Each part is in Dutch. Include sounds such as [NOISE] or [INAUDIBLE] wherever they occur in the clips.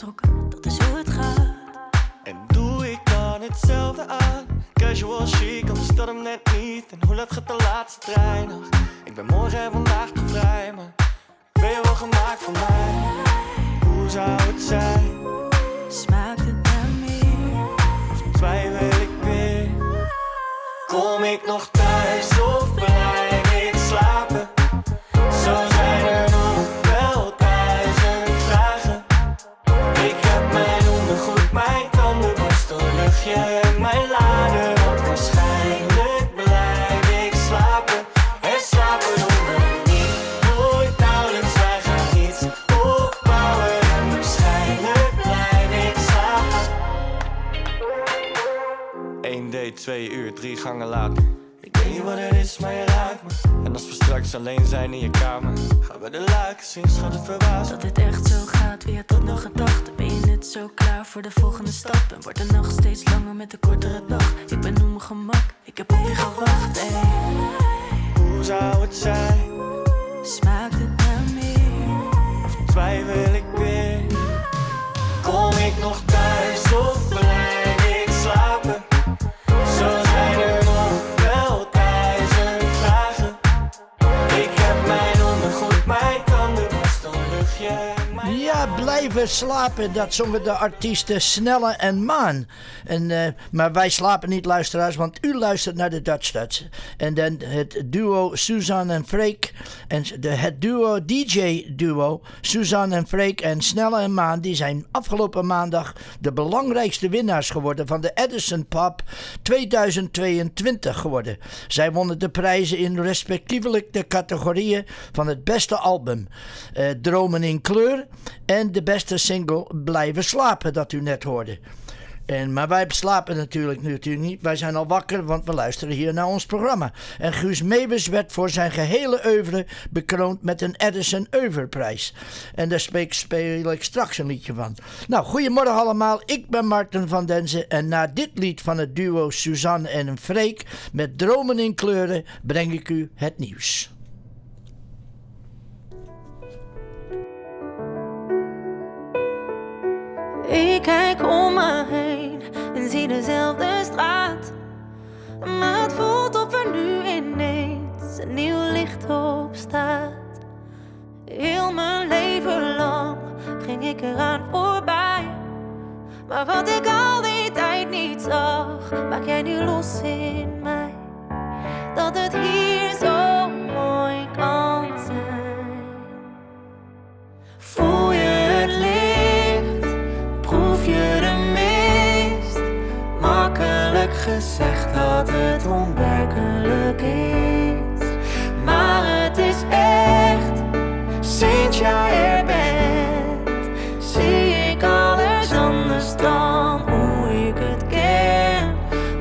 van dat is hoe het gaat. En doe ik dan hetzelfde aan? Casual chic, anders dat hem net niet. En hoe laat gaat de laatste trein nog? Ik ben morgen en Ik weet niet wat het is, maar je raakt me. En als we straks alleen zijn in je kamer, gaan we de luiken zien, schat het verbaasd. Dat dit echt zo gaat, wie had dat nog gedacht? Ben je net zo klaar voor de volgende stap? En wordt de nacht steeds langer met de kortere dag? Ik ben op mijn gemak, ik heb op je gewacht, ey. Hoe zou het zijn? Smaakt het naar meer? Of twijfel ik weer? Kom ik nog thuis of blijven slapen, dat zongen de artiesten Snelle en Maan. En, eh, maar wij slapen niet, luisteraars, want u luistert naar de Dutch Dutch. En dan het duo Suzanne en Freek. En de, het duo DJ-duo Suzanne en Freek en Snelle en Maan... die zijn afgelopen maandag de belangrijkste winnaars geworden... van de Edison Pop 2022 geworden. Zij wonnen de prijzen in respectievelijk de categorieën van het beste album... eh, Dromen in kleur en de beste single Blijven slapen, dat u net hoorde. En, maar wij slapen natuurlijk, natuurlijk niet. Wij zijn al wakker, want we luisteren hier naar ons programma. En Guus Meeuwis werd voor zijn gehele oeuvre bekroond met een Edison Oeuvreprijs. En daar speel ik straks een liedje van. Nou, goedemorgen allemaal. Ik ben Martin van Denzen. En na dit lied van het duo Suzanne en Freek met Dromen in kleuren breng ik u het nieuws. Ik kijk om me heen en zie dezelfde straat. Maar het voelt of er nu ineens een nieuw licht op staat. Heel mijn leven lang ging ik eraan voorbij. Maar wat ik al die tijd niet zag, maak jij nu los in mij. Dat het hier zo mooi kan zijn. Voel je gezegd dat het onwerkelijk is. Maar het is echt, sinds jij er bent, zie ik alles anders dan hoe ik het ken.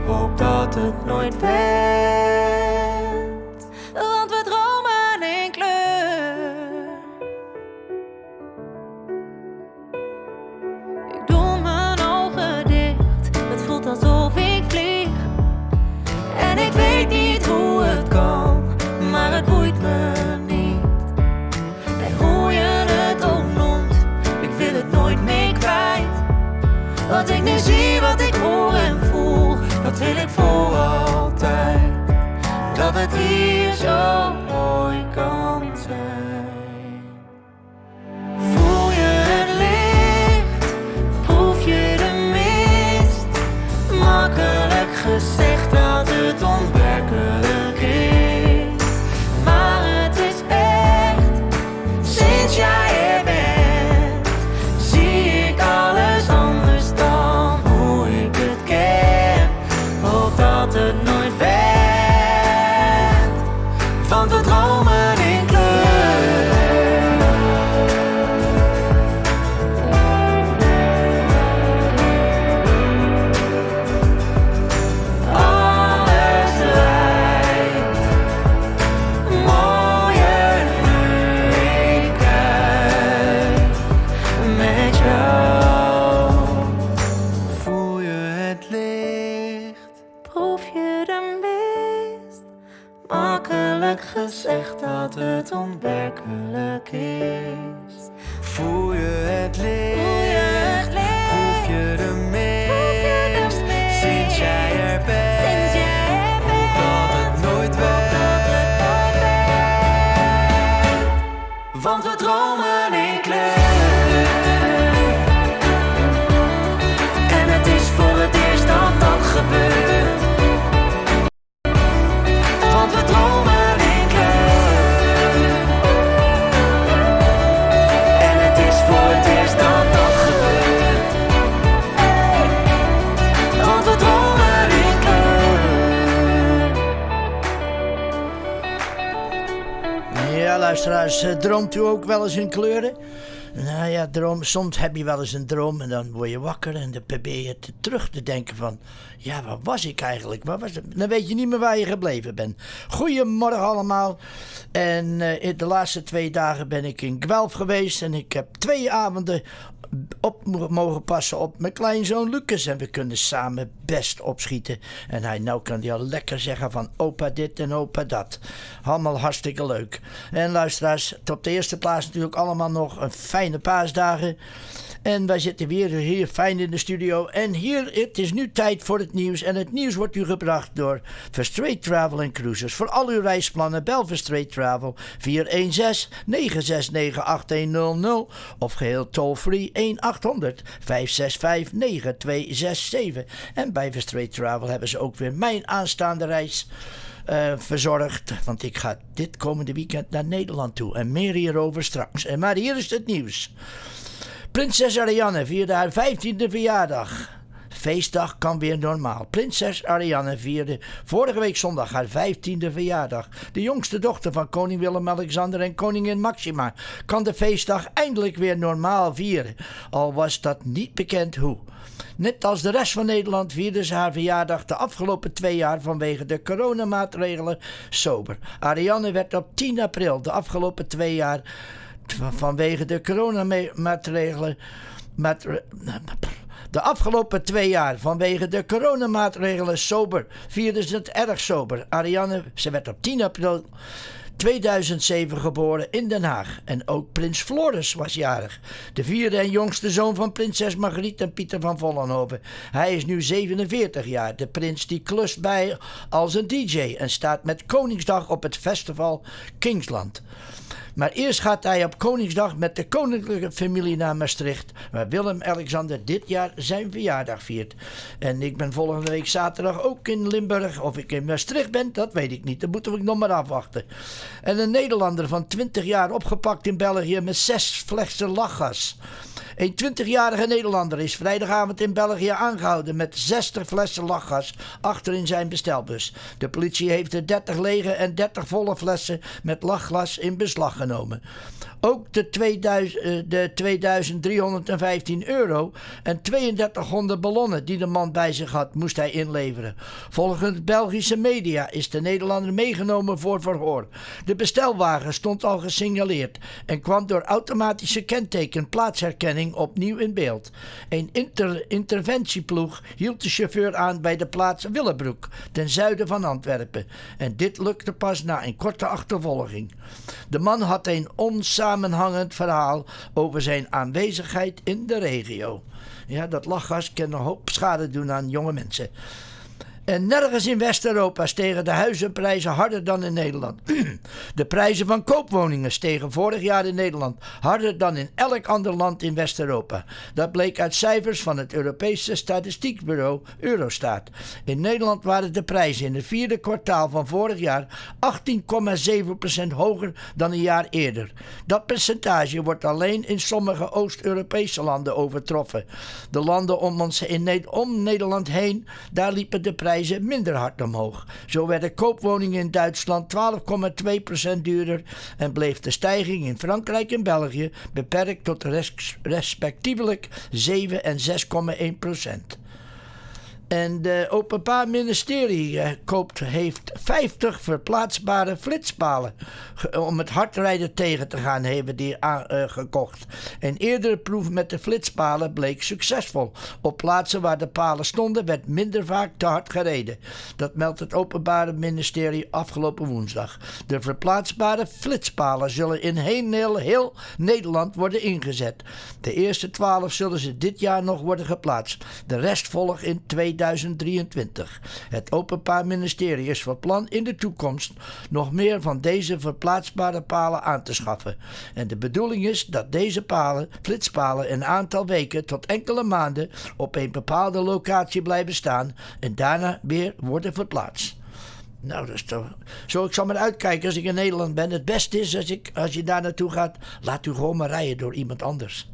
Hoop dat het nooit wendt, luisteraars, eh, droomt u ook wel eens in kleuren? Nou ja, droom, soms heb je wel eens een droom en dan word je wakker en dan probeer je te- terug te denken van... Ja, waar was ik eigenlijk? Waar was? Dan weet je niet meer waar je gebleven bent. Goedemorgen allemaal. En in de laatste twee dagen ben ik in Guelph geweest en ik heb twee avonden op mo- mogen passen op mijn kleinzoon Lucas. En we kunnen samen best opschieten. En hij nou kan hij al lekker zeggen van opa dit en opa dat. Allemaal hartstikke leuk. En luisteraars, op de eerste plaats natuurlijk allemaal nog een fijne En wij zitten weer hier fijn in de studio. En hier, het is nu tijd voor het nieuws. En het nieuws wordt u gebracht door Verstraight Travel and Cruises. Voor al uw reisplannen bel Verstraight Travel 416-969-8100 of geheel toll-free 1-800-565-9267. En bij Verstraight Travel hebben ze ook weer mijn aanstaande reis eh, verzorgd. Want ik ga dit komende weekend naar Nederland toe. En meer hierover straks. En maar hier is het nieuws. Prinses Ariane vierde haar 15e verjaardag. Feestdag kan weer normaal. Prinses Ariane vierde vorige week zondag haar 15e verjaardag. De jongste dochter van koning Willem-Alexander en koningin Maxima kan de feestdag eindelijk weer normaal vieren. Al was dat niet bekend hoe. Net als de rest van Nederland vierde ze haar verjaardag de afgelopen twee jaar vanwege de coronamaatregelen sober. Ariane werd op 10 april de afgelopen twee jaar vanwege de coronamaatregelen. matre- De afgelopen twee jaar vanwege de coronamaatregelen sober vierden ze het erg sober. Ariane, ze werd op 10 april 2007 geboren in Den Haag. En ook prins Floris was jarig. De vierde en jongste zoon van prinses Margriet en Pieter van Vollenhoven. Hij is nu 47 jaar. De prins die klust bij als een DJ en staat met Koningsdag op het festival Kingsland. Maar eerst gaat hij op Koningsdag met de koninklijke familie naar Maastricht, waar Willem-Alexander dit jaar zijn verjaardag viert. En ik ben volgende week zaterdag ook in Limburg. Of ik in Maastricht ben, dat weet ik niet. Dat moeten we nog maar afwachten. En een Nederlander van 20 jaar opgepakt in België met zes flessen lachgas. Een 20-jarige Nederlander is vrijdagavond in België aangehouden met 60 flessen lachgas achter in zijn bestelbus. De politie heeft de 30 lege en 30 volle flessen met lachgas in beslag genomen. Ook de, 2000, eh, de 2315 euro en 3200 ballonnen die de man bij zich had, moest hij inleveren. Volgens Belgische media is de Nederlander meegenomen voor verhoor. De bestelwagen stond al gesignaleerd en kwam door automatische kenteken plaatsherkenning opnieuw in beeld. Een inter- interventieploeg hield de chauffeur aan bij de plaats Willebroek, ten zuiden van Antwerpen. En dit lukte pas na een korte achtervolging. De man had een onsamenhangend verhaal over zijn aanwezigheid in de regio. Ja, dat lachgas kan een hoop schade doen aan jonge mensen. En nergens in West-Europa stegen de huizenprijzen harder dan in Nederland. [CLEARS THROAT] De prijzen van koopwoningen stegen vorig jaar in Nederland harder dan in elk ander land in West-Europa. Dat bleek uit cijfers van het Europese statistiekbureau Eurostat. In Nederland waren de prijzen in het vierde kwartaal van vorig jaar 18,7% hoger dan een jaar eerder. Dat percentage wordt alleen in sommige Oost-Europese landen overtroffen. De landen om, ons in, om Nederland heen, daar liepen de prijzen minder hard omhoog. Zo werden koopwoningen in Duitsland 12,2% duurder en bleef de stijging in Frankrijk en België beperkt tot res- respectievelijk 7 en 6,1%. En de Openbaar Ministerie eh, koopt, heeft 50 verplaatsbare flitspalen. Om het hardrijden tegen te gaan, hebben die aan- eh, gekocht. En eerdere proef met de flitspalen bleek succesvol. Op plaatsen waar de palen stonden, werd minder vaak te hard gereden. Dat meldt het Openbare Ministerie afgelopen woensdag. De verplaatsbare flitspalen zullen in heel, heel Nederland worden ingezet. De eerste 12 zullen ze dit jaar nog worden geplaatst. De rest volgt in 2023. Het Openbaar Ministerie is van plan in de toekomst nog meer van deze verplaatsbare palen aan te schaffen. En de bedoeling is dat deze palen, flitspalen, een aantal weken tot enkele maanden op een bepaalde locatie blijven staan en daarna weer worden verplaatst. Nou, dat toch. Zo, ik zal maar uitkijken als ik in Nederland ben. Het beste is als, ik, als je daar naartoe gaat, laat u gewoon maar rijden door iemand anders.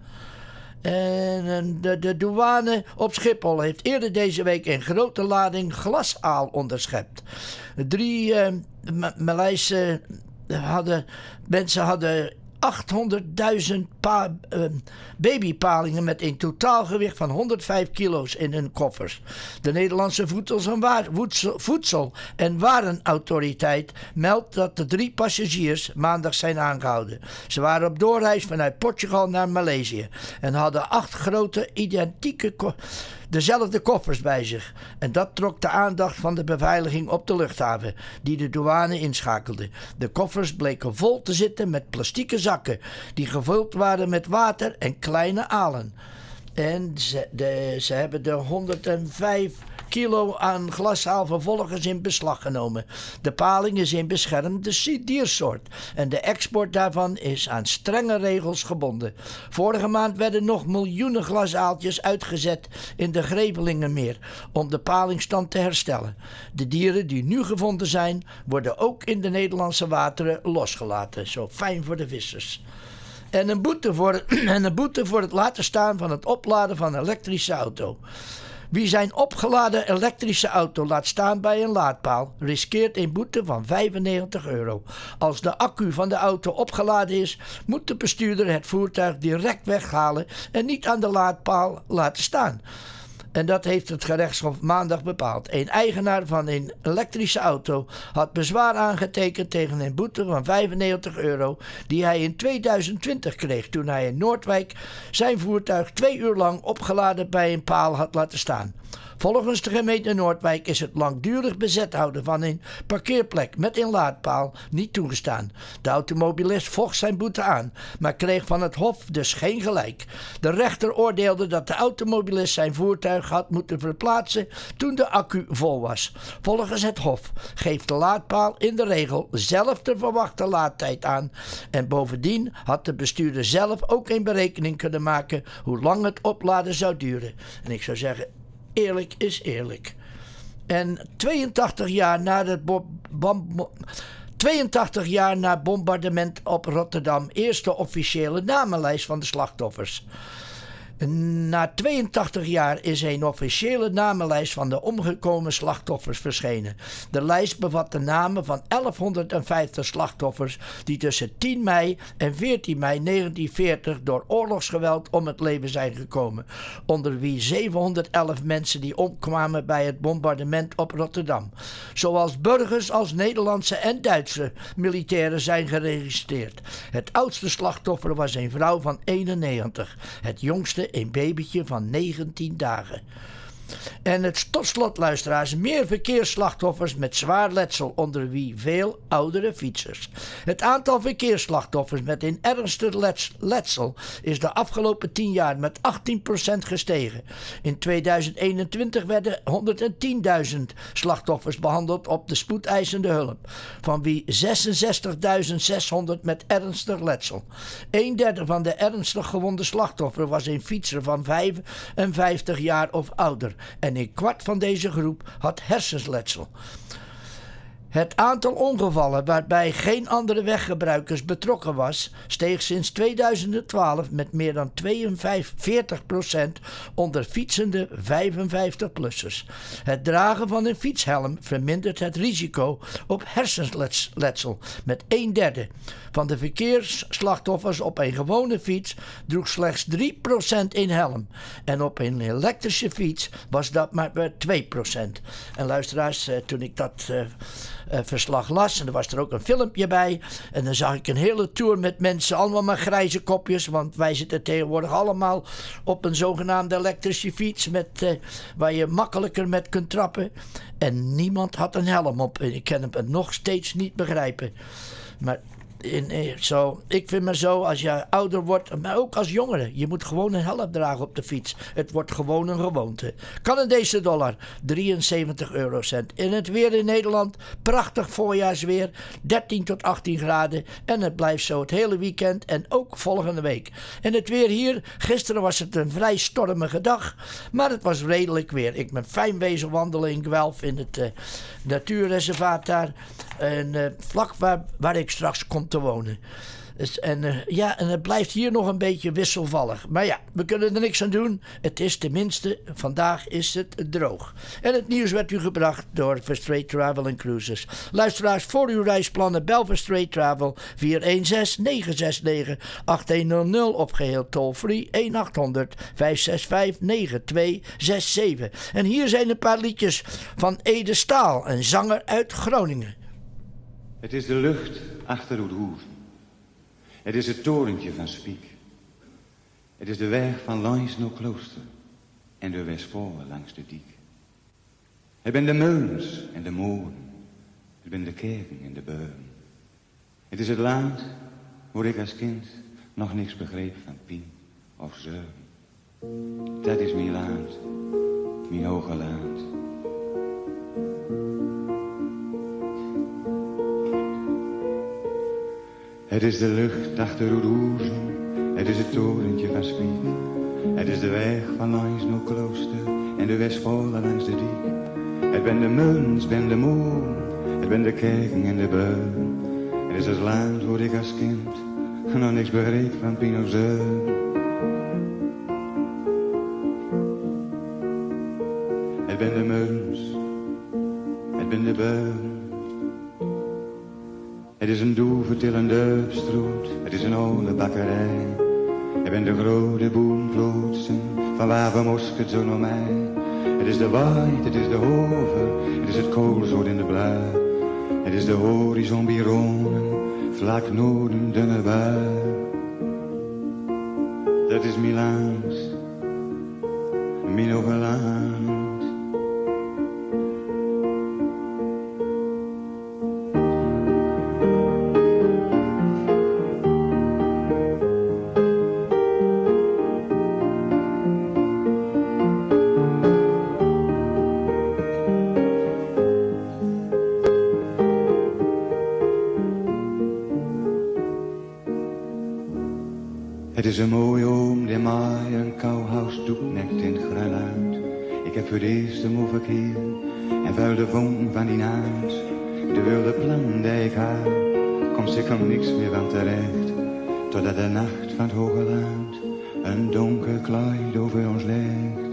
En eh, de, douane op Schiphol heeft eerder deze week een grote lading glasaal onderschept. Drie eh, Ma- Maleise hadden, mensen hadden 800.000 pa- eh, babypalingen met een totaalgewicht van 105 kilo's in hun koffers. De Nederlandse Voedsel- Voedsel- en Warenautoriteit meldt dat de drie passagiers maandag zijn aangehouden. Ze waren op doorreis vanuit Portugal naar Maleisië en hadden acht grote identieke dezelfde koffers bij zich. En dat trok de aandacht van de beveiliging op de luchthaven, die de douane inschakelde. De koffers bleken vol te zitten met plastieke zakken, die gevuld waren met water en kleine alen. En ze, de, ze hebben de 105 kilo aan glasaal vervolgens in beslag genomen. De paling is een beschermde diersoort en de export daarvan is aan strenge regels gebonden. Vorige maand werden nog miljoenen glasaaltjes uitgezet in de Grevelingenmeer om de palingstand te herstellen. De dieren die nu gevonden zijn, worden ook in de Nederlandse wateren losgelaten. Zo fijn voor de vissers. En een, boete voor, [CLEARS THROAT] en een boete voor het laten staan van het opladen van een elektrische auto. Wie zijn opgeladen elektrische auto laat staan bij een laadpaal, riskeert een boete van 95 euro. Als de accu van de auto opgeladen is, moet de bestuurder het voertuig direct weghalen en niet aan de laadpaal laten staan. En dat heeft het gerechtshof maandag bepaald. Een eigenaar van een elektrische auto had bezwaar aangetekend tegen een boete van 95 euro die hij in 2020 kreeg toen hij in Noordwijk zijn voertuig twee uur lang opgeladen bij een paal had laten staan. Volgens de gemeente Noordwijk is het langdurig bezet houden van een parkeerplek met een laadpaal niet toegestaan. De automobilist vocht zijn boete aan, maar kreeg van het Hof dus geen gelijk. De rechter oordeelde dat de automobilist zijn voertuig had moeten verplaatsen toen de accu vol was. Volgens het Hof geeft de laadpaal in de regel zelf de verwachte laadtijd aan. En bovendien had de bestuurder zelf ook een berekening kunnen maken hoe lang het opladen zou duren. En ik zou zeggen, eerlijk is eerlijk. En 82 jaar na het bo- bam- 82 jaar na bombardement op Rotterdam, eerste officiële namenlijst van de slachtoffers. Na 82 jaar is een officiële namenlijst van de omgekomen slachtoffers verschenen. De lijst bevat de namen van 1150 slachtoffers die tussen 10 mei en 14 mei 1940 door oorlogsgeweld om het leven zijn gekomen. Onder wie 711 mensen die omkwamen bij het bombardement op Rotterdam. Zowel burgers als Nederlandse en Duitse militairen zijn geregistreerd. Het oudste slachtoffer was een vrouw van 91. Het jongste een babytje van 19 dagen. En het tot slot, luisteraars, meer verkeersslachtoffers met zwaar letsel, onder wie veel oudere fietsers. Het aantal verkeersslachtoffers met een ernstig lets- letsel is de afgelopen 10 jaar met 18% gestegen. In 2021 werden 110.000 slachtoffers behandeld op de spoedeisende hulp, van wie 66.600 met ernstig letsel. Een derde van de ernstig gewonde slachtoffer was een fietser van 55 jaar of ouder en een kwart van deze groep had hersensletsel. Het aantal ongevallen waarbij geen andere weggebruikers betrokken was, steeg sinds 2012 met meer dan 42% onder fietsende 55-plussers. Het dragen van een fietshelm vermindert het risico op hersenletsel met een derde. Van de verkeersslachtoffers op een gewone fiets droeg slechts 3% in helm. En op een elektrische fiets was dat maar 2%. En luisteraars, eh, toen ik dat uh, verslag las. En er was er ook een filmpje bij. En dan zag ik een hele tour met mensen, allemaal met grijze kopjes. Want wij zitten tegenwoordig allemaal op een zogenaamde elektrische fiets. Met, uh, waar je makkelijker met kunt trappen. En niemand had een helm op. En ik kan het nog steeds niet begrijpen. Maar in, zo, ik vind maar zo, als je ouder wordt, maar ook als jongere, je moet gewoon een helm dragen op de fiets. Het wordt gewoon een gewoonte. Canadese dollar, 73 eurocent. In het weer in Nederland, prachtig voorjaarsweer, 13 tot 18 graden. En het blijft zo het hele weekend en ook volgende week. En het weer hier, gisteren was het een vrij stormige dag, maar het was redelijk weer. Ik ben fijn wezen wandelen in Guelph, in het uh, natuurreservaat daar. En uh, vlak waar, waar ik straks kom te wonen. Dus, en, uh, ja, en het blijft hier nog een beetje wisselvallig. Maar ja, we kunnen er niks aan doen. Het is tenminste, vandaag is het droog. En het nieuws werd u gebracht door Verstraight Travel and Cruises. Luisteraars, voor uw reisplannen bel Verstraight Travel 416-969-8100 of geheel toll-free 1-800-565-9267. En hier zijn een paar liedjes van Ede Staal, een zanger uit Groningen. Het is de lucht achter roer. Het is het torentje van Spiek. Het is de weg van langs naar klooster en de Westvoren langs de diek. Het ben de meulens en de molen. Het ben de kerken en de beuren. Het is het land waar ik als kind nog niks begreep van pien of zeun. Dat is mijn land, mijn hoge land. Het is de lucht achter de roezen, het is het torentje van Spiek. Het is de weg van langs klooster en de Westvolle langs de diek. Het ben de muns, ben de moon, het ben de kerken en de beun. Het is het land waar ik als kind nog niks begreep van Pino's mosket zo. Het is de waait, het is de hover, het is het koolzoot in de blauw. Het is de horizon bironen, vlak noorden dunne bui. Dat is Milaans, eerst hem overkeer en vuil de vonk van die naad. De wilde plan die ik had, komt zeker niks meer van terecht. Totdat de nacht van het hoge land een donker kleid over ons legt.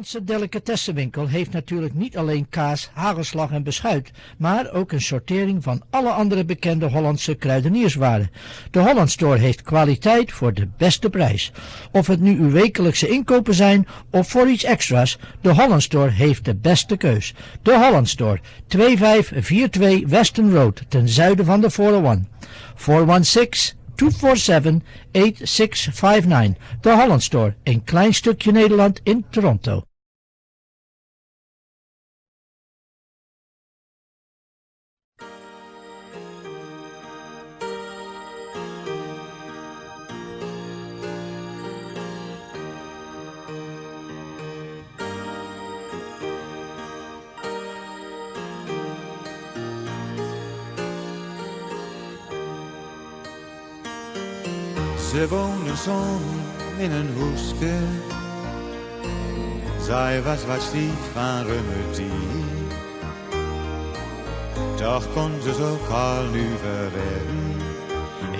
Nederlandse delicatessenwinkel heeft natuurlijk niet alleen kaas, hagelslag en beschuit, maar ook een sortering van alle andere bekende Hollandse kruidenierswaren. De Holland Store heeft kwaliteit voor de beste prijs. Of het nu uw wekelijkse inkopen zijn of voor iets extra's, de Holland Store heeft de beste keus. De Holland Store, 2542 Weston Road, ten zuiden van de 401. 416 247-8659. De Holland Store, een klein stukje Nederland in Toronto. Ze woonde som in een hoeske. Zij was wat stief van remedie. Toch kon ze zo al nu verredden.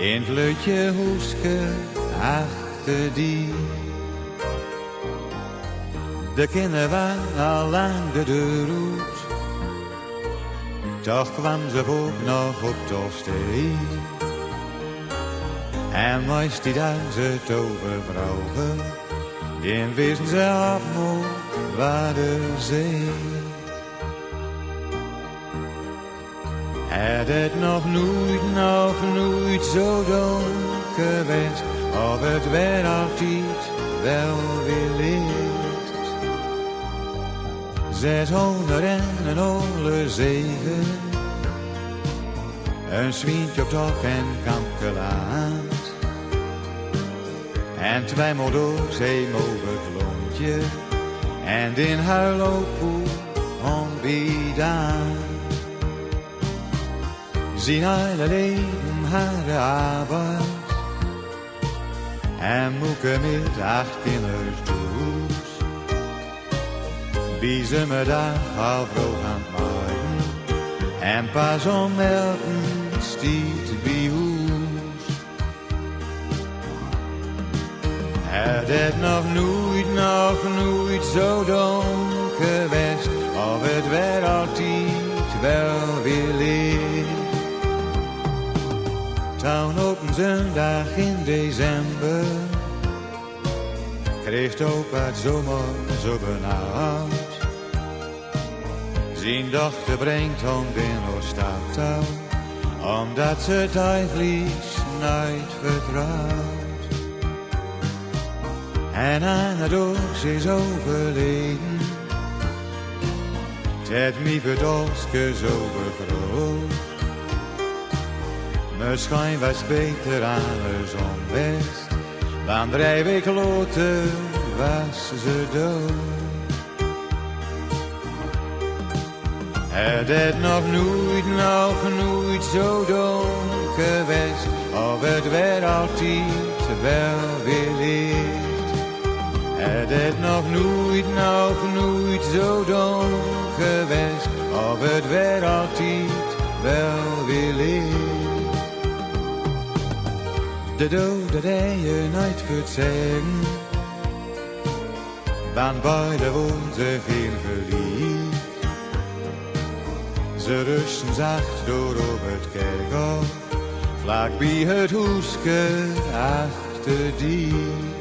In vleutje hoeske achter die. De kinderen waren al lang de deur. Toch kwam ze ook nog op de. En meest die ze tovervrouwen, die wisten ze op moe waar de zee. Het het nog nooit, nog nooit zo donker geweest, of het werd altijd wel weer licht. Zeshonderd en een olle zeven, een zwientje op top en kampkelaat. En twee door zee over het lontje, en in huilopoe onbidaan. Zien hele leven haar arbeid, en moeke met acht kinders doos. Biezen me dag al vroeg aan maaien, en pas om melken stiet Het het nog nooit, nog nooit zo donker geweest, of het werd altijd wel weer licht. Town op een zondag in december, kreeg opa het zomer zo benauwd. Zijn dochter brengt hem binnen stad omdat ze het eigenlijk nooit vertrouwt. En aan het oog is overleden, het mij verdolske zo begroot. Misschien was beter alles onbest, want drie weken later was ze dood. Het het nog nooit, nog nooit zo donker geweest, of het werd altijd wel weer licht. Het het nog nooit, nog nooit zo donker geweest, of het werd altijd wel weer licht. De dode die je nooit kunt zeggen, want beide woont ze veel verliefd. Ze rusten zacht door op het kerkhof, vlak bij het hoeske achter die.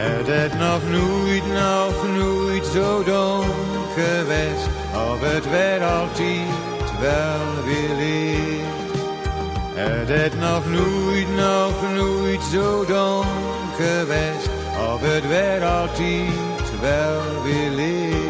Het het nog nooit, nog nooit zo donker geweest, of het werd altijd wel weer licht. Het het nog nooit, nog nooit zo donker geweest, of het werd altijd wel weer licht.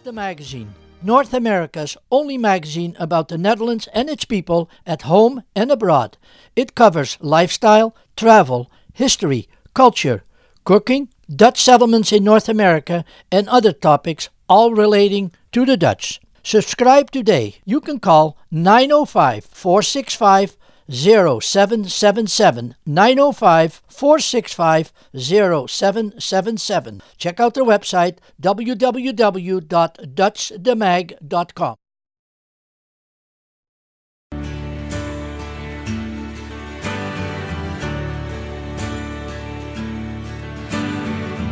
The magazine, North America's only magazine about the Netherlands and its people at home and abroad. It covers lifestyle, travel, history, culture, cooking, Dutch settlements in North America, and other topics all relating to the Dutch. Subscribe today. You can call 905 465 0777 905 465 0777. Check out their website www.dutchdemag.com.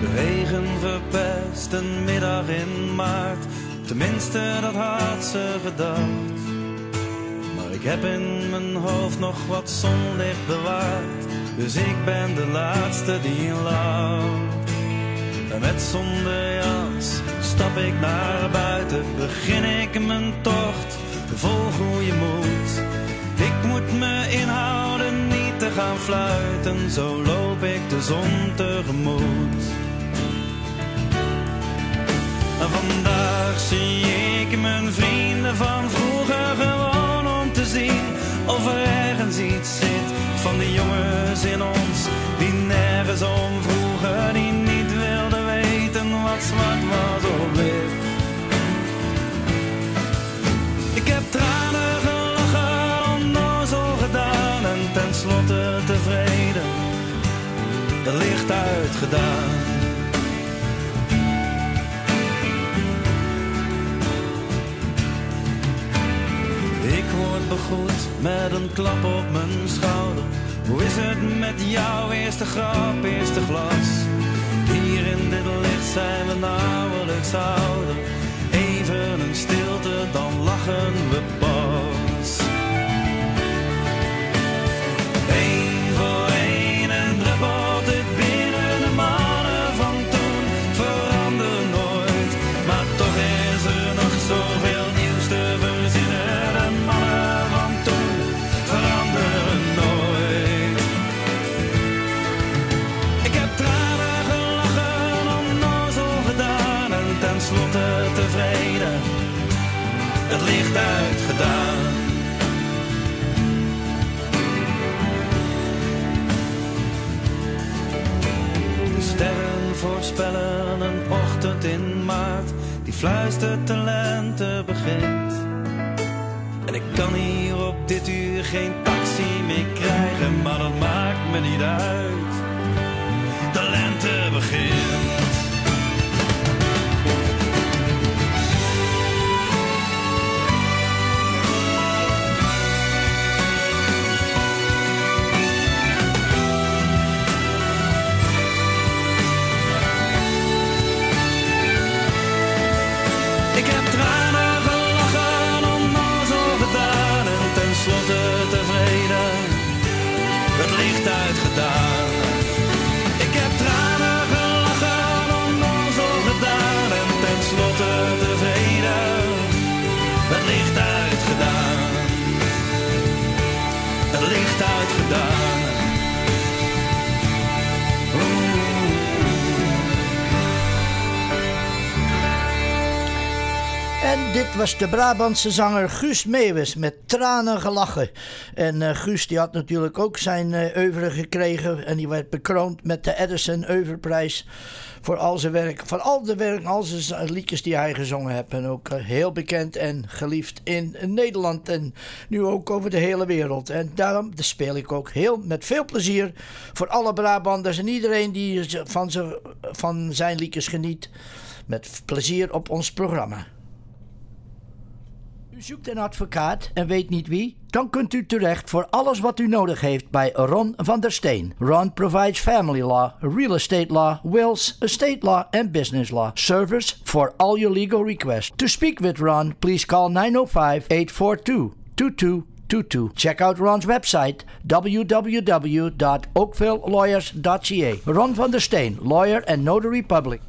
De regen verpest een middag in maart. Tenminste, dat had ze gedacht. Ik heb in mijn hoofd nog wat zonlicht bewaard. Dus ik ben de laatste die lacht. En met zonder jas stap ik naar buiten. Begin ik mijn tocht vol goede moed. Ik moet me inhouden niet te gaan fluiten, zo loop ik de zon tegemoet. Vandaag zie ik mijn vrienden van vroeger er ergens iets zit van die jongens in ons die nergens om vroegen, die niet wilden weten wat zwart was of wit. Ik heb tranen gelachen, onnozel gedaan en tenslotte tevreden, het licht uitgedaan. Begroet met een klap op mijn schouder. Hoe is het met jouw eerste grap, eerste glas? Hier in dit licht zijn we nauwelijks ouder. Even een stilte, dan lachen we Het licht uitgedaan. De sterren voorspellen een ochtend in maart die fluistert de lente begint. En ik kan hier op dit uur geen taxi meer krijgen, maar dat maakt me niet uit. De lente begint. Was de Brabantse zanger Guus Meeuwis met tranen gelachen. En eh, Guus die had natuurlijk ook zijn eh oeuvre gekregen en die werd bekroond met de Edison Oeuvreprijs voor al zijn werk, voor al de werk, al zijn liedjes die hij gezongen heeft. En ook eh, heel bekend en geliefd in Nederland en nu ook over de hele wereld. En daarom speel ik ook heel met veel plezier voor alle Brabanders en iedereen die van, van zijn liedjes geniet. Met plezier op ons programma. Zoekt een advocaat en weet niet wie? Dan kunt u terecht voor alles wat u nodig heeft bij Ron van der Steen. Ron provides family law, real estate law, wills, estate law, and business law. Service for all your legal requests. To speak with Ron, please call 905 842 2222. Check out Ron's website www.oakvillelawyers.ca. Ron van der Steen, lawyer and notary public.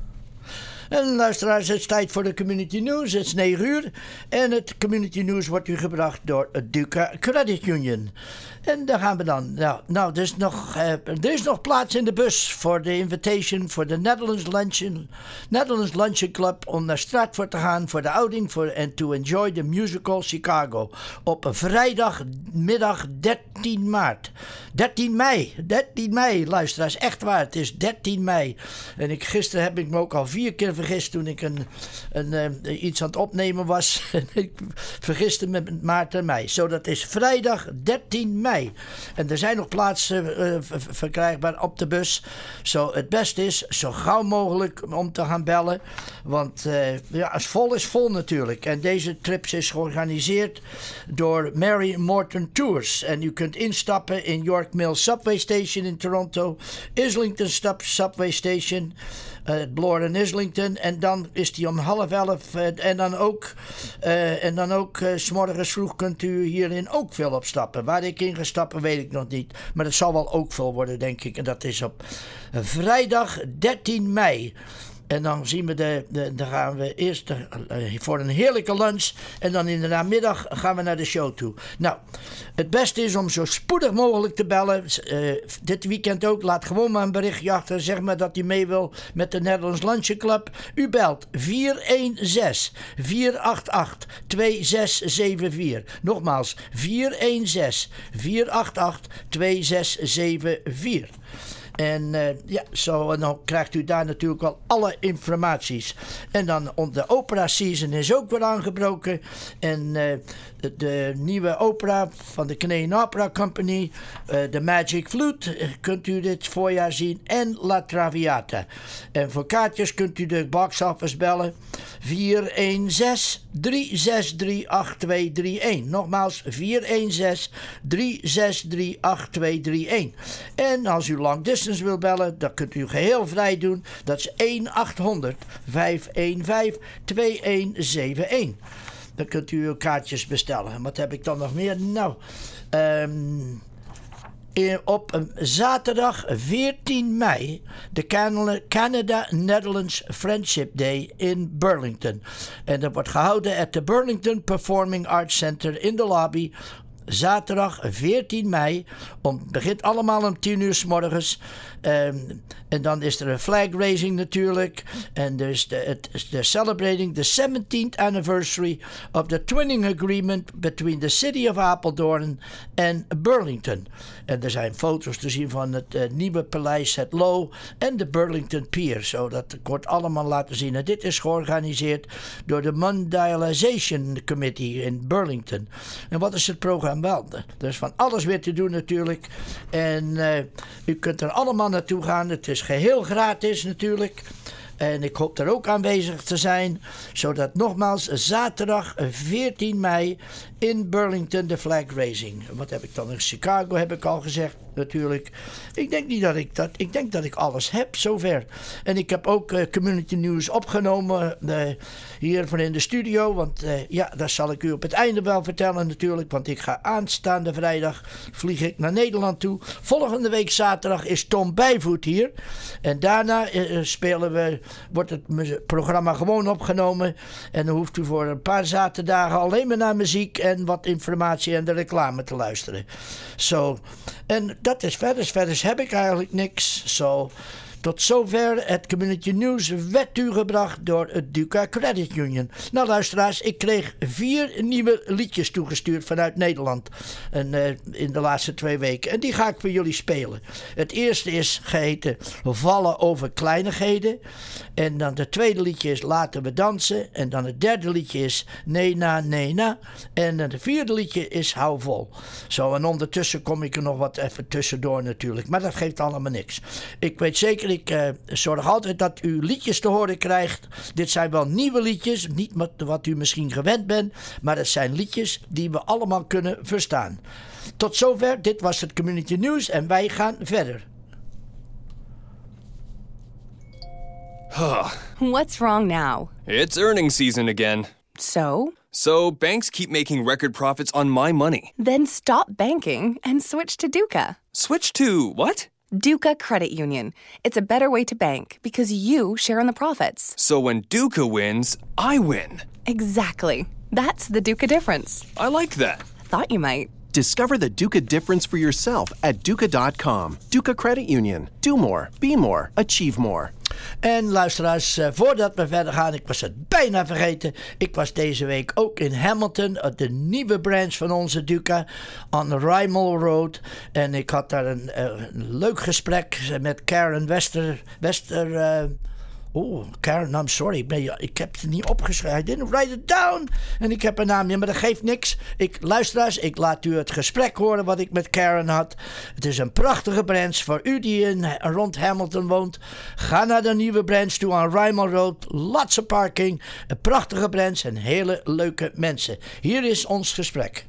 En luisteraars, het is tijd voor de Community News. Het is 9 uur. En het Community News wordt u gebracht door Duca Credit Union. En daar gaan we dan. Nou, nou er, is nog, eh, er is nog plaats in de bus voor de invitation voor de Netherlands Luncheon, Netherlands Luncheon Club om naar Stratford te gaan voor de outing voor, en to enjoy the musical Chicago. Op vrijdagmiddag 13 maart. 13 mei. 13 mei, luisteraars. Echt waar. Het is 13 mei. En ik, gisteren heb ik me ook al vier keer vergist toen ik een, een, eh, iets aan het opnemen was. [LAUGHS] Ik vergiste me met maart en mei. Zo, dat is vrijdag 13 mei. En er zijn nog plaatsen eh, verkrijgbaar op de bus. Zo, het beste is zo gauw mogelijk om te gaan bellen. Want eh, ja, als vol is vol natuurlijk. En deze trips is georganiseerd door Mary Morton Tours. En u kunt instappen in York Mills Subway Station in Toronto. Islington Subway Station. Eh, Bloor en Islington. En dan is die om half elf. eh, en dan ook, eh, en dan ook 's vroeg kunt u hier in Oakville opstappen. Waar ik in ga stappen weet ik nog niet. Maar het zal wel Oakville worden denk ik. En dat is op vrijdag 13 mei. En dan zien we de, de dan gaan we eerst eh, voor een heerlijke lunch. En dan in de namiddag gaan we naar de show toe. Nou, het beste is om zo spoedig mogelijk te bellen. Eh, dit weekend ook. Laat gewoon maar een berichtje achter. Zeg maar dat u mee wil met de Nederlands Lunch Club. U belt 416 488 2674. Nogmaals 416 488 2674. En uh, ja, zo, en dan krijgt u daar natuurlijk wel alle informaties. En dan de opera season is ook weer aangebroken. En uh, de, de, nieuwe opera van de Canadian Opera Company, uh, The Magic Flute, kunt u dit voorjaar zien. En La Traviata. En voor kaartjes kunt u de box office bellen 416 363 8231. Nogmaals 416 363 8231. En als u lang distance wil bellen, dan kunt u geheel vrij doen. Dat is 1800 515 2171. Dan kunt u uw kaartjes bestellen. Wat heb ik dan nog meer? Nou, um, op zaterdag 14 mei de Canada-Netherlands Friendship Day in Burlington. En dat wordt gehouden at de Burlington Performing Arts Center in de lobby zaterdag 14 mei. Om, begint allemaal om 10 uur s morgens. Um, en dan is er een flag raising natuurlijk. En dus de, de celebrating the 17th anniversary of the twinning agreement between the city of Apeldoorn en Burlington. En er zijn foto's te zien van het uh, nieuwe paleis Het Low en de Burlington Pier. Zo dat wordt allemaal laten zien. En dit is georganiseerd door de Mondialization Committee in Burlington. En wat is het programma is van alles weer te doen natuurlijk. En uh, u kunt er allemaal naartoe gaan. Het is geheel gratis natuurlijk. En ik hoop er ook aanwezig te zijn. Zodat nogmaals zaterdag 14 mei in Burlington de flag raising. Wat heb ik dan in Chicago heb ik al gezegd natuurlijk. Ik denk niet dat ik dat. Ik denk dat ik alles heb zover. En ik heb ook uh, community news opgenomen uh, hier van in de studio. Want uh, ja, dat zal ik u op het einde wel vertellen natuurlijk. Want ik ga aanstaande vrijdag vlieg ik naar Nederland toe. Volgende week zaterdag is Tom Bijvoet hier. En daarna spelen we, wordt het programma gewoon opgenomen. En dan hoeft u voor een paar zaterdagen alleen maar naar muziek en wat informatie en de reclame te luisteren. Zo. En dat is verder. Verder heb ik eigenlijk niks. Zo. Tot zover het Community News werd u gebracht door het Duca Credit Union. Nou luisteraars, ik kreeg vier nieuwe liedjes toegestuurd vanuit Nederland en, uh, in de laatste twee weken. En die ga ik voor jullie spelen. Het eerste is geheten Vallen over kleinigheden. En dan het tweede liedje is Laten we dansen. En dan het derde liedje is Nee na, nee na. En dan het vierde liedje is Hou vol. Zo, en ondertussen kom ik er nog wat even tussendoor natuurlijk. Maar dat geeft allemaal niks. Ik weet zeker ik uh, zorg altijd dat u liedjes te horen krijgt. Dit zijn wel nieuwe liedjes, niet wat u misschien gewend bent, maar het zijn liedjes die we allemaal kunnen verstaan. Tot zover, dit was het Community News en wij gaan verder. [SIGHS] What's wrong now? It's earning season again. So? So banks keep making record profits on my money. Then stop banking and switch to Duca. Switch to what? Duca Credit Union. It's a better way to bank because you share in the profits. So when Duca wins, I win. Exactly. That's the Duca difference. I like that. Thought you might. Discover the Duca difference for yourself at Duca.com. Duca Credit Union. Do more, be more, achieve more. En luisteraars, uh, voordat we verder gaan, ik was het bijna vergeten. Ik was deze week ook in Hamilton, de nieuwe branch van onze Duca, on Rymel Road. En ik had daar een, een leuk gesprek met Karen Wester. Wester Oh, Karen, I'm sorry. Ik, ik heb het niet opgeschreven. I didn't write it down. En ik heb een naam. Ja, maar dat geeft niks. Ik, luisteraars, ik laat u het gesprek horen wat ik met Karen had. Het is een prachtige branch voor u die in, rond Hamilton woont. Ga naar de nieuwe branch toe aan Rymel Road. Lots of parking. Een prachtige branch en hele leuke mensen. Hier is ons gesprek.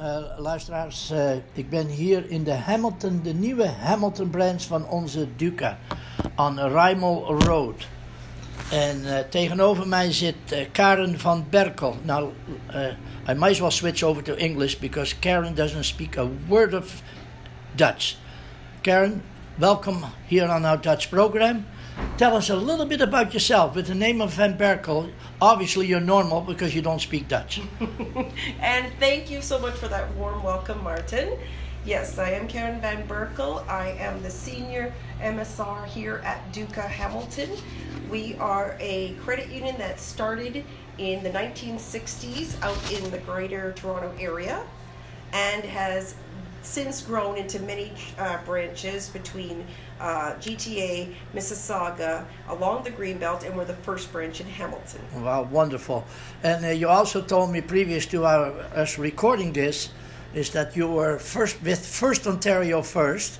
Uh, luisteraars, ik ben hier in de Hamilton, de nieuwe Hamilton branch van onze Duca, aan Rymel Road. En uh, tegenover mij zit Karen van Berkel. Now, I might as well switch over to English because Karen doesn't speak a word of Dutch. Karen, welcome here on our Dutch program. tell us a little bit about yourself with the name of Van Berkel. Obviously, you're normal because you don't speak Dutch. [LAUGHS] and thank you so much for that warm welcome, Martin. Yes, I am Karen Van Berkel. I am the senior MSR here at Duca Hamilton. We are a credit union that started in the 1960s out in the greater Toronto area and has since grown into many uh, branches between uh, GTA, Mississauga, along the Greenbelt, and we're the first branch in Hamilton. Wow, wonderful. And uh, you also told me previous to our, us recording this is that you were first with First Ontario 1st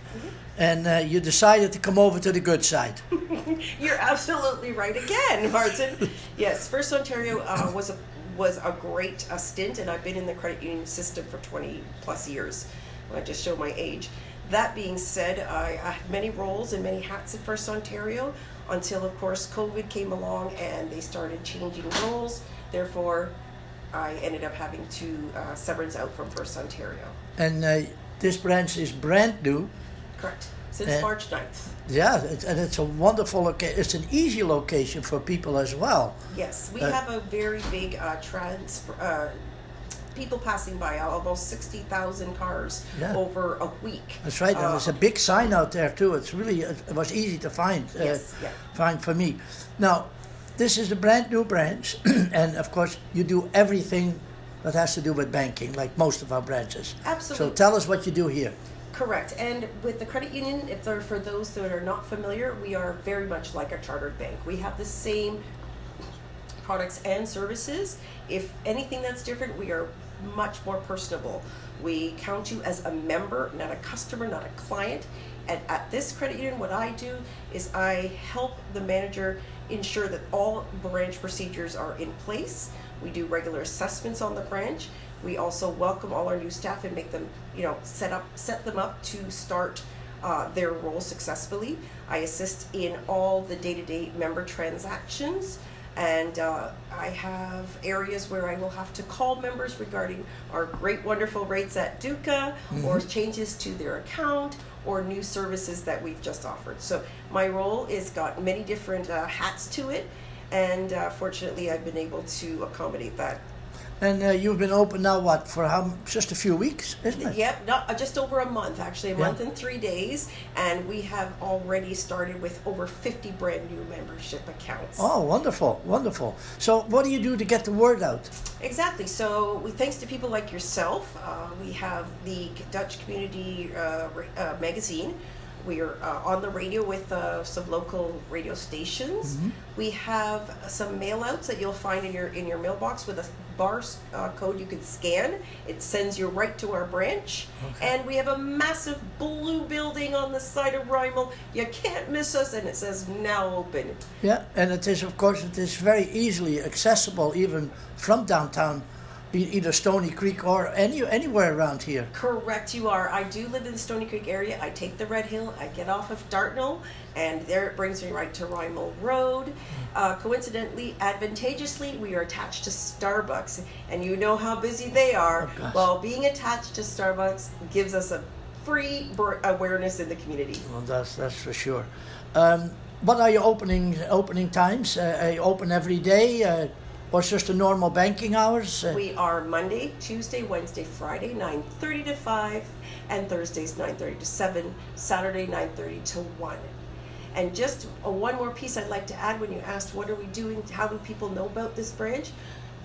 and uh, you decided to come over to the good side. [LAUGHS] You're absolutely right again, Martin. yes, First Ontario uh, was a was a great uh, stint, and I've been in the credit union system for 20 plus years. I just show my age. That being said, I, I had many roles and many hats at First Ontario until, of course, COVID came along and they started changing roles. Therefore, I ended up having to uh, severance out from First Ontario. And uh, this branch is brand new. Correct. Since And- March 9th. Yeah, it, and it's a wonderful location. It's an easy location for people as well. Yes, we Uh, have a very big uh, trans. Uh, people passing by, almost 60,000 cars Yeah. over a week. That's right. and Uh, there's a big sign out there too. It's really it was easy to find. Uh, Yes, yeah. Find for me. Now, this is a brand new branch, [CLEARS THROAT] and of course, you do everything that has to do with banking, like most of our branches. Absolutely. So tell us what you do here. Correct. And with the credit union, if they're for those that are not familiar, we are very much like a chartered bank. We have the same products and services. If anything that's different, we are much more personable. We count you as a member, not a customer, not a client. And at this credit union, what I do is I help the manager ensure that all branch procedures are in place. We do regular assessments on the branch. We also welcome all our new staff and make them, you know, set up, set them up to start uh, their role successfully. I assist in all the day-to-day member transactions, and uh, I have areas where I will have to call members regarding our great, wonderful rates at Duca, or changes to their account, or new services that we've just offered. So my role is got many different uh, hats to it, and uh, fortunately, I've been able to accommodate that. And uh, you've been open now, what, for how, just a few weeks, isn't it? Yep, not, uh, just over a month, actually, a Yeah. month and three days, and we have already started with over 50 brand new membership accounts. Oh, wonderful, wonderful. So, what do you do to get the word out? Exactly. So, we, thanks to people like yourself, uh, we have the Dutch Community uh, uh, magazine. We are uh, on the radio with uh, some local radio stations. Mm-hmm. We have some mail outs that you'll find in your in your mailbox with a bar uh, code you can scan. It sends you right to our branch. And we have a massive blue building on the side of Rymel. You can't miss us, and it says now open. Yeah, and it is, of course, it is very easily accessible even from downtown, either Stony Creek or any anywhere around here. Correct, you are. I do live in the Stony Creek area. I take the Red Hill, I get off of Dartnell, and there it brings me right to Rymel Road. Uh, coincidentally, advantageously, we are attached to Starbucks, and you know how busy they are. Oh, well, being attached to Starbucks gives us a free awareness in the community. Well, that's that's for sure. Um, what are your opening opening times? Uh, are you open every day, uh, or just the normal banking hours? We are Monday, Tuesday, Wednesday, Friday, 9.30 to 5, and Thursdays, 9.30 to 7, Saturday, 9.30 to 1. And just one more piece I'd like to add when you asked what are we doing, how do people know about this branch?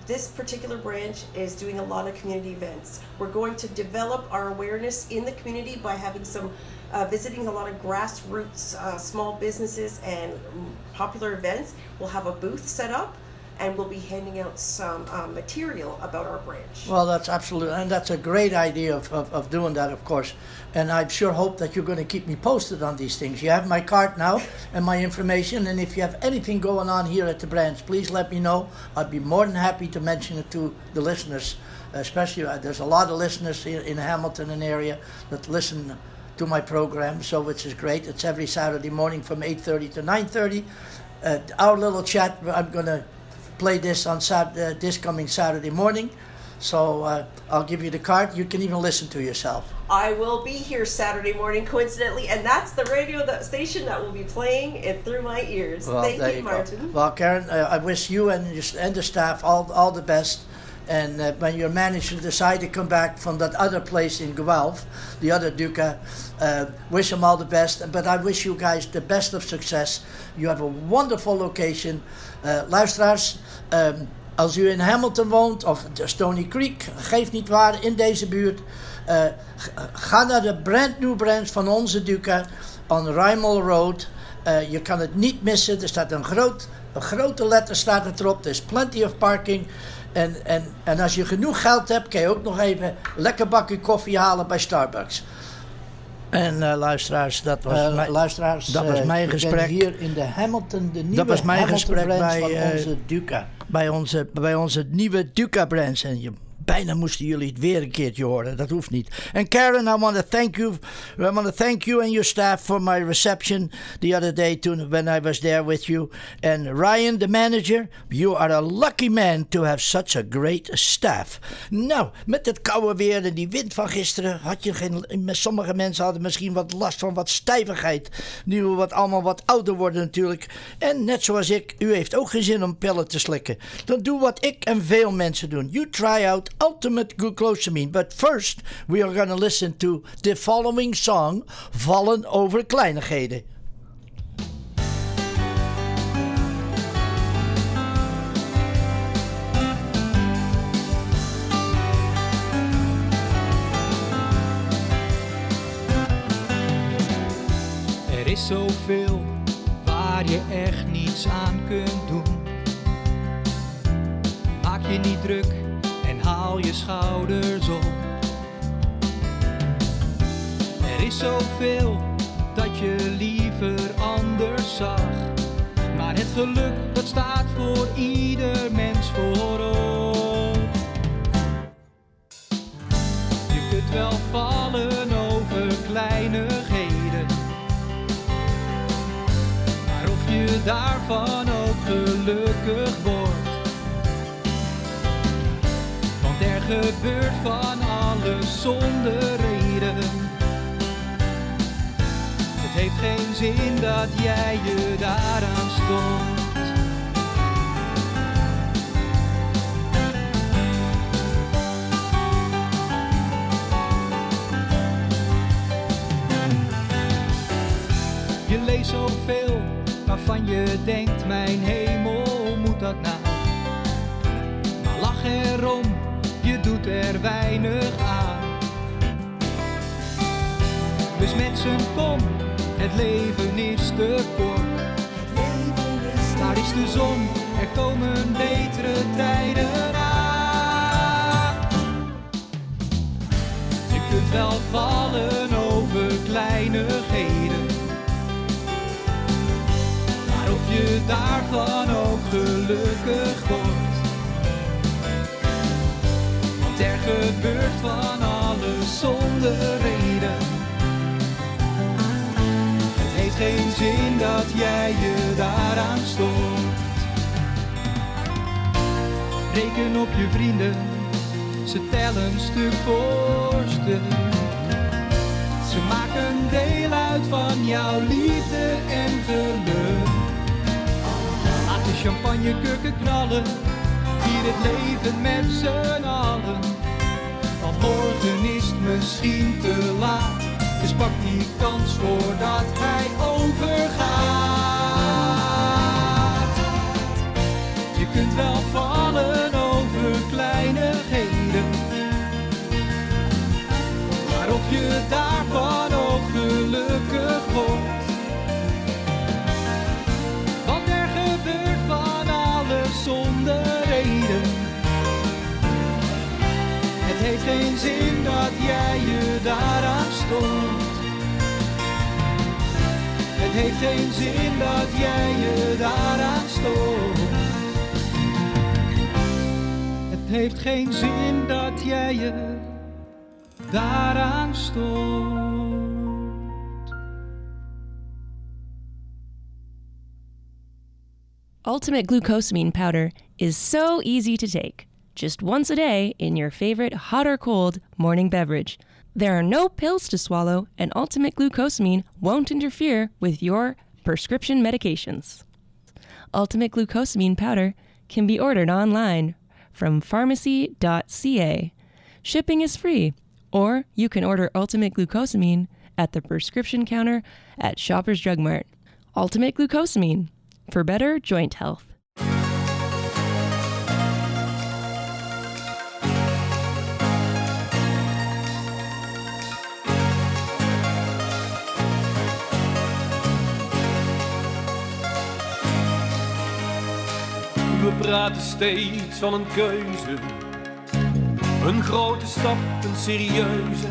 This particular branch is doing a lot of community events. We're going to develop our awareness in the community by having some, uh, visiting a lot of grassroots uh, small businesses and mm, popular events. We'll have a booth set up and we'll be handing out some uh, material about our branch. Well, that's absolutely, and that's a great idea of, of, of doing that, of course. And I sure hope that you're going to keep me posted on these things. You have my card now and my information, and if you have anything going on here at the branch, please let me know. I'd be more than happy to mention it to the listeners, especially uh, there's a lot of listeners here in Hamilton and area that listen to my program, so which is great. It's every Saturday morning from 8:30 to 9:30. Uh, our little chat, I'm going to play this on Sat- uh, this coming Saturday morning. So uh, I'll give you the card. You can even listen to yourself. I will be here Saturday morning, coincidentally, and that's the radio that station that will be playing it through my ears. Thank there you. Martin. Well, Karen, uh, I wish you and, your, and the staff all, all the best. And uh, when you manage to decide to come back from that other place in Guelph, the other Duca, uh, wish them all the best. But I wish you guys the best of success. You have a wonderful location. Uh, luisteraars, um, als u in Hamilton woont of de Stony Creek, geeft niet waar, in deze buurt, g- ga naar de brand new branch van onze Duca on Rymel Road. Uh, je kan het niet missen. Er staat een, groot, grote letter staat erop. Er is plenty of parking. En, en, en als je genoeg geld hebt, kan je ook nog even lekker bakje koffie halen bij Starbucks. En eh, luisteraars, dat was, Eh, mijn, luisteraars, dat was eh, mijn gesprek. hier in de Hamilton, de nieuwe dat was mijn Hamilton gesprek bij, onze Duca. bij, onze, bij onze nieuwe Duca branch. En je, bijna moesten jullie het weer een keertje horen. Dat hoeft niet. En Karen, I want to thank you. I want to thank you and your staff for my reception the other day toen, when I was there with you. And Ryan, the manager, you are a lucky man to have such a great staff. Nou, met het koude weer en die wind van gisteren had je geen. Sommige mensen hadden misschien wat last van wat stijvigheid. Nu we wat allemaal wat ouder worden natuurlijk. En net zoals ik, u heeft ook geen zin om pillen te slikken. Dan doe wat ik en veel mensen doen. You try out ultimate glucosamine. But first, we are going to listen to the following song: Vallen over kleinigheden. Er is zoveel waar je echt niets aan kunt doen. Maak je niet druk je schouders op. Er is zoveel dat je liever anders zag. Maar het geluk dat staat voor ieder mens voorop. Je kunt wel vallen over kleinigheden. Maar of je daarvan ook gelukkig wordt. Gebeurt van alles zonder reden. Het heeft geen zin dat jij je daaraan stond. Je leest zoveel waarvan je denkt, mijn hemel, moet dat nou? Maar lach erom, doet er weinig aan. Dus mensen, kom, het leven is te kort. Daar is de zon, er komen betere tijden aan. Je kunt wel vallen over kleinigheden. Maar of je daarvan ook gelukkig wordt. Want er gebeurt van alles zonder reden. Het heeft geen zin dat jij je daaraan stoort. Reken op je vrienden, ze tellen stuk voor stuk. Ze maken deel uit van jouw liefde en geluk. Laat de champagnekurken knallen, het leven met z'n allen. Want morgen is misschien te laat, dus pak die kans voordat hij overgaat. Je kunt wel vallen geen zin dat jij je daaraan stoort. Het heeft geen zin dat jij je daaraan stoort. Het heeft geen zin dat jij je daaraan stoort. Ultimate glucosamine powder is so easy to take. Just once a day in your favorite hot or cold morning beverage. There are no pills to swallow, and Ultimate Glucosamine won't interfere with your prescription medications. Ultimate Glucosamine powder can be ordered online from pharmacy.ca. Shipping is free, or you can order Ultimate Glucosamine at the prescription counter at Shoppers Drug Mart. Ultimate Glucosamine for better joint health. We praten steeds van een keuze. Een grote stap, een serieuze.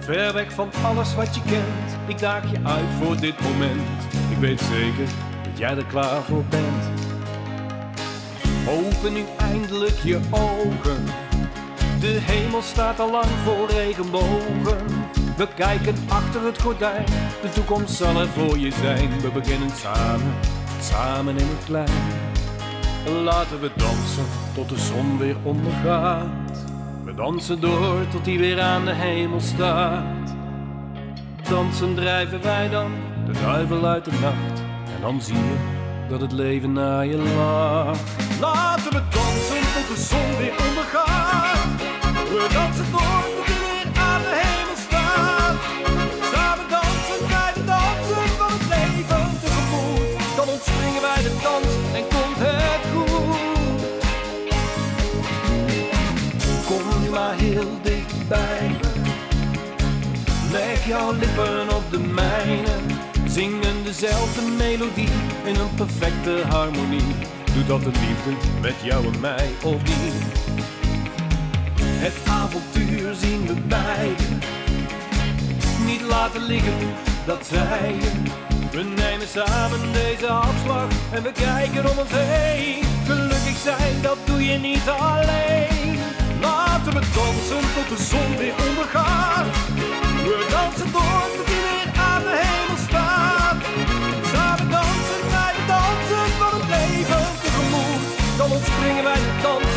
Ver weg van alles wat je kent. Ik daag je uit voor dit moment. Ik weet zeker dat jij er klaar voor bent. Open nu eindelijk je ogen. De hemel staat al lang voor regenbogen. We kijken achter het gordijn. De toekomst zal er voor je zijn. We beginnen samen, samen in het klein. Laten we dansen tot de zon weer ondergaat. We dansen door tot die weer aan de hemel staat. Dansen drijven wij dan de duivel uit de nacht. En dan zie je dat het leven naar je lacht. Laten we dansen tot de zon weer ondergaat. We dansen door bij. Leg jouw lippen op de mijne. Zingen dezelfde melodie in een perfecte harmonie. Doe dat de liefde met jou en mij opnieuw. Het avontuur zien we beiden. Niet laten liggen, dat zei je. We nemen samen deze afslag en we kijken om ons heen. Gelukkig zijn, dat doe je niet alleen. Laten we dansen tot de zon weer ondergaat. We dansen door tot die weer aan de hemel staat. Samen dansen wij de dansen van het leven tegemoet. Dan ontspringen wij de dans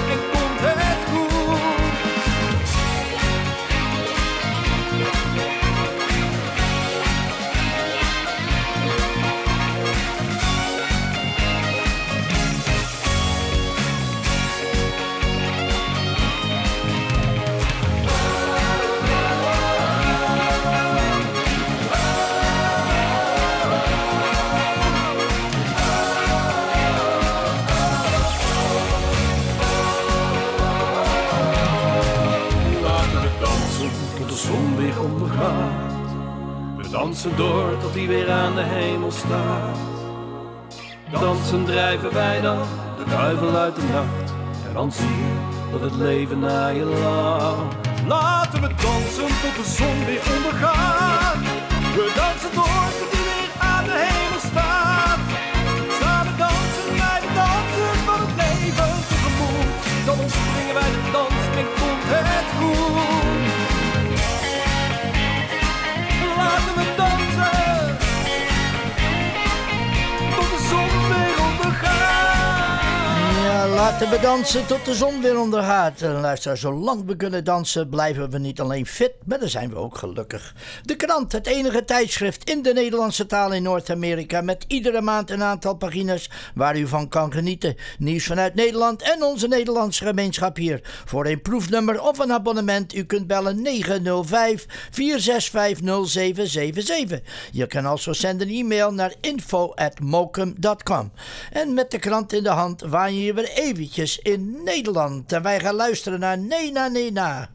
dansen door tot die weer aan de hemel staat. Dansen drijven wij dan de duivel uit de nacht. En dan zie je dat het leven naar je lacht. Laten we dansen tot de zon weer ondergaat. We dansen door tot laten we dansen tot de zon weer ondergaat. En luister, zolang we kunnen dansen, blijven we niet alleen fit, maar dan zijn we ook gelukkig. De krant, het enige tijdschrift in de Nederlandse taal in Noord-Amerika, met iedere maand een aantal pagina's waar u van kan genieten. Nieuws vanuit Nederland en onze Nederlandse gemeenschap hier. Voor een proefnummer of een abonnement, u kunt bellen 905 465 0777. Je kan also zenden een e-mail naar info@mokum.com. En met de krant in de hand waan je weer eventjes in Nederland. En wij gaan luisteren naar Nena Nena.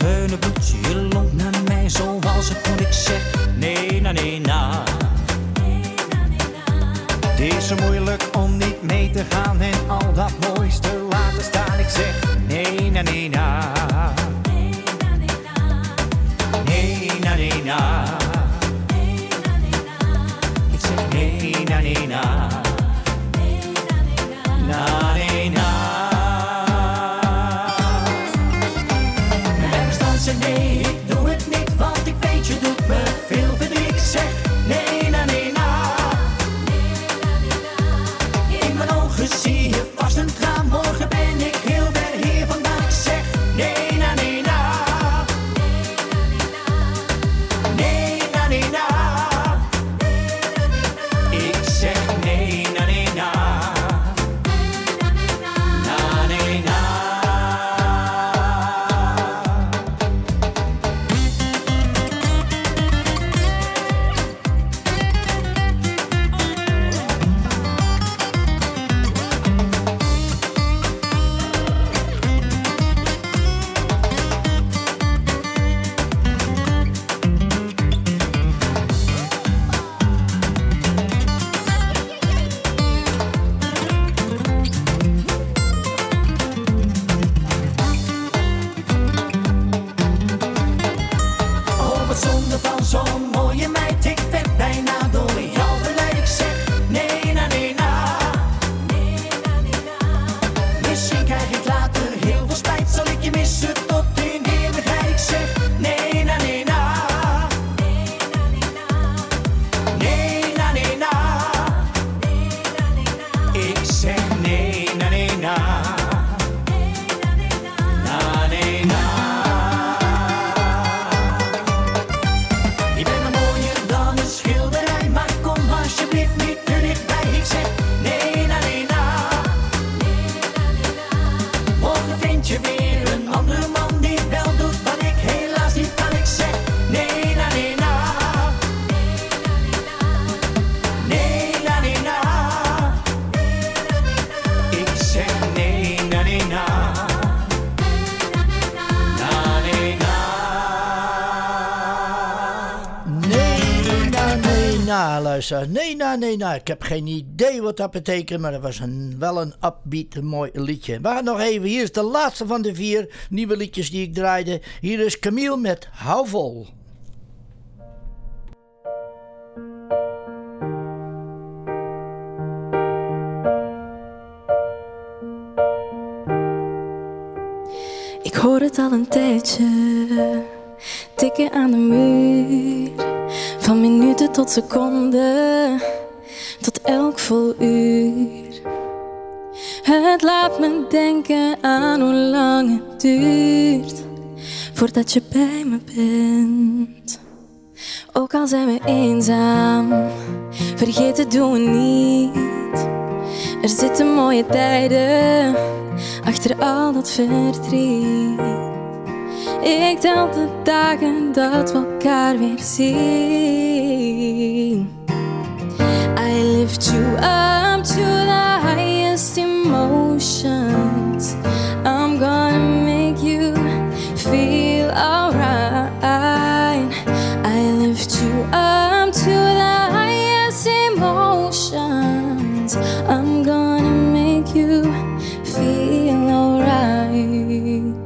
Look, zigeunerbloed, je longt naar mij zoals het moet ik zeg. Nee, na, nee, na. Het is zo moeilijk om niet mee te gaan en al dat moois heb geen idee wat dat betekent, maar dat was een, wel een upbeat mooi liedje. Maar nog even, hier is de laatste van de vier nieuwe liedjes die ik draaide. Hier is Camille met Hou Vol. Ik hoor het al een tijdje tikken aan de muur. Van minuten tot seconden, tot elk vol uur. Het laat me denken aan hoe lang het duurt voordat je bij me bent. Ook al zijn we eenzaam, vergeten doen we niet. Er zitten mooie tijden achter al dat verdriet. Ik tel de dagen dat we elkaar weer zien. Lift you up to the highest emotions. I'm gonna make you feel alright. I lift you up to the highest emotions. I'm gonna make you feel alright.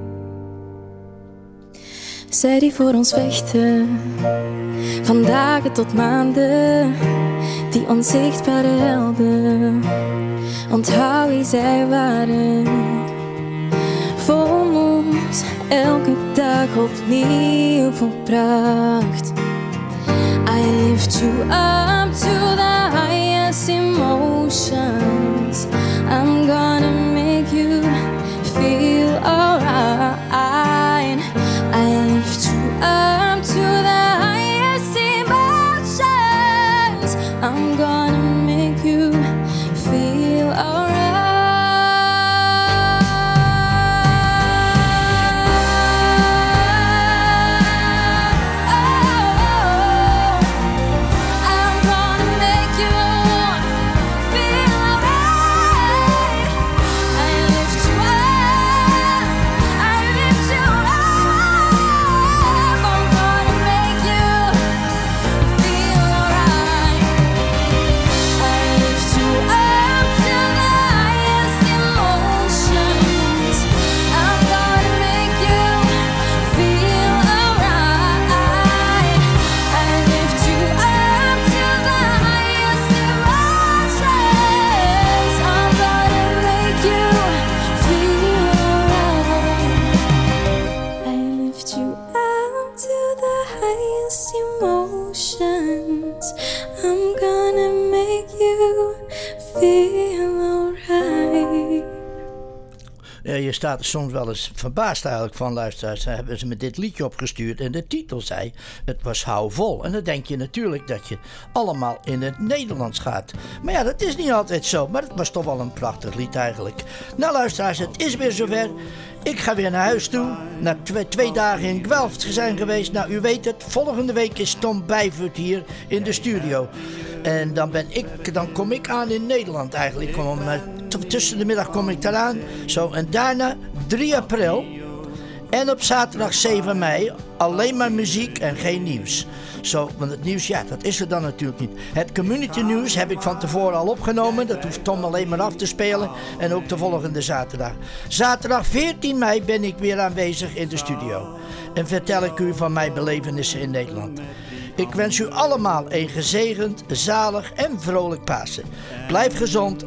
Zij die voor ons vechten, van dagen tot maanden, onzichtbare helden. Onthoud wie zij waren, vol moed, elke dag opnieuw vol pracht. I lift you up to the highest emotions. I'm gonna make you feel staat er soms wel eens verbaasd eigenlijk van luisteraars. Hebben ze me dit liedje opgestuurd en de titel zei: Het was hou vol. En dan denk je natuurlijk dat je allemaal in het Nederlands gaat. Maar ja, dat is niet altijd zo. Maar het was toch wel een prachtig lied eigenlijk. Nou, luisteraars, het is weer zover. Ik ga weer naar huis toe. Na twee, dagen in Guelph zijn geweest. Nou, u weet het. Volgende week is Tom Bijvoet hier in de studio. En dan, ben ik, dan kom ik aan in Nederland eigenlijk. Kom, uh, tussen de middag kom ik eraan. Zo, en daarna 3 april. En op zaterdag 7 mei alleen maar muziek en geen nieuws. Zo, want het nieuws, ja, dat is er dan natuurlijk niet. Het community news heb ik van tevoren al opgenomen. Dat hoeft Tom alleen maar af te spelen. En ook de volgende zaterdag. Zaterdag 14 mei ben ik weer aanwezig in de studio. En vertel ik u van mijn belevenissen in Nederland. Ik wens u allemaal een gezegend, zalig en vrolijk Pasen. Blijf gezond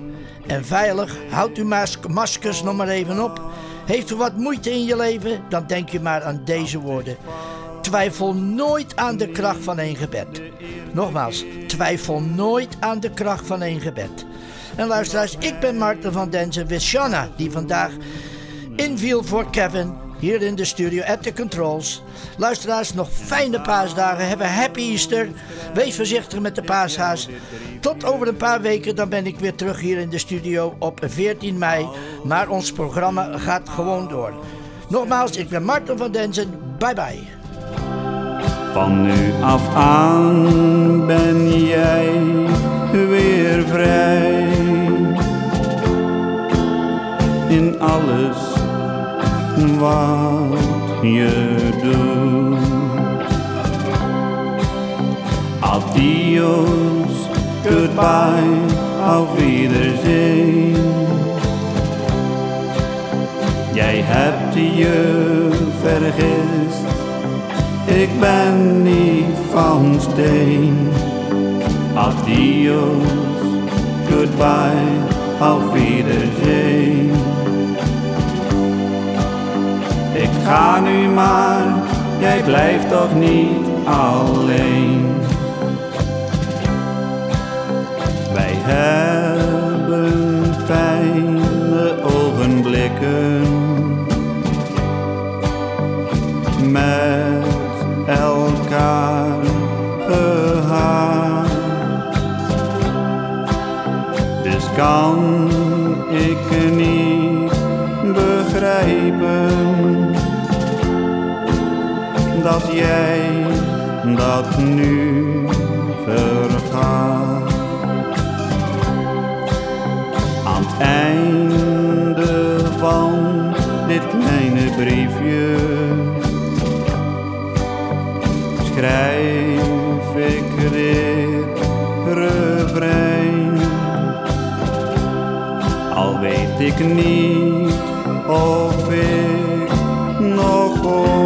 en veilig. Houd uw maskers nog maar even op. Heeft u wat moeite in je leven? Dan denk je maar aan deze woorden. Twijfel nooit aan de kracht van één gebed. Nogmaals, twijfel nooit aan de kracht van één gebed. En luisteraars, ik ben Marten van Denzen with Shanna, die vandaag inviel voor Kevin hier in de studio at the controls. Luisteraars, nog fijne paasdagen. Hebben happy Easter. Wees voorzichtig met de paashaas. Tot over een paar weken, dan ben ik weer terug hier in de studio op 14 mei. Maar ons programma gaat gewoon door. Nogmaals, ik ben Martin van Denzen. Bye bye. Van nu af aan ben jij weer vrij. In alles wat je doet. Adios, goodbye, auf Wiedersehen. Jij hebt je vergist, ik ben niet van steen. Adios, goodbye, auf Wiedersehen. Ga nu maar, jij blijft toch niet alleen. Wij hebben fijne ogenblikken met elkaar gehad. Dus kan dat jij dat nu vergaat. Aan het einde van dit kleine briefje schrijf ik dit refrein. Al weet ik niet of ik nog ooit